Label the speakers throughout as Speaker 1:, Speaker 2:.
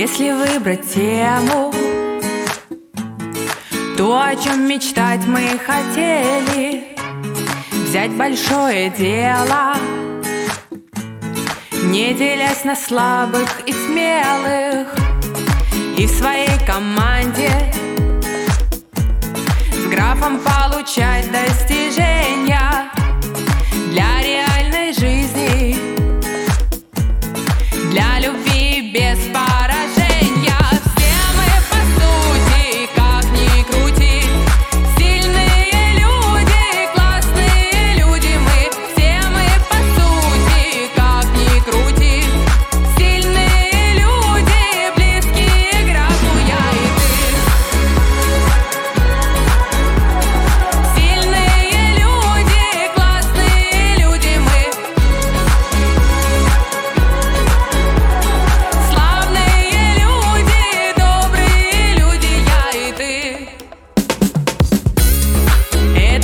Speaker 1: Если выбрать тему То, о чем мечтать мы хотели Взять большое дело Не делясь на слабых и смелых И в своей команде С графом получать достижения Для реальной жизни Для любви без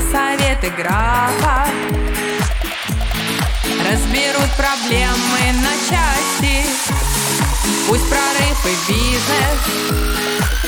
Speaker 1: Советы графа. Разберут проблемы на части. Пусть прорыв и бизнес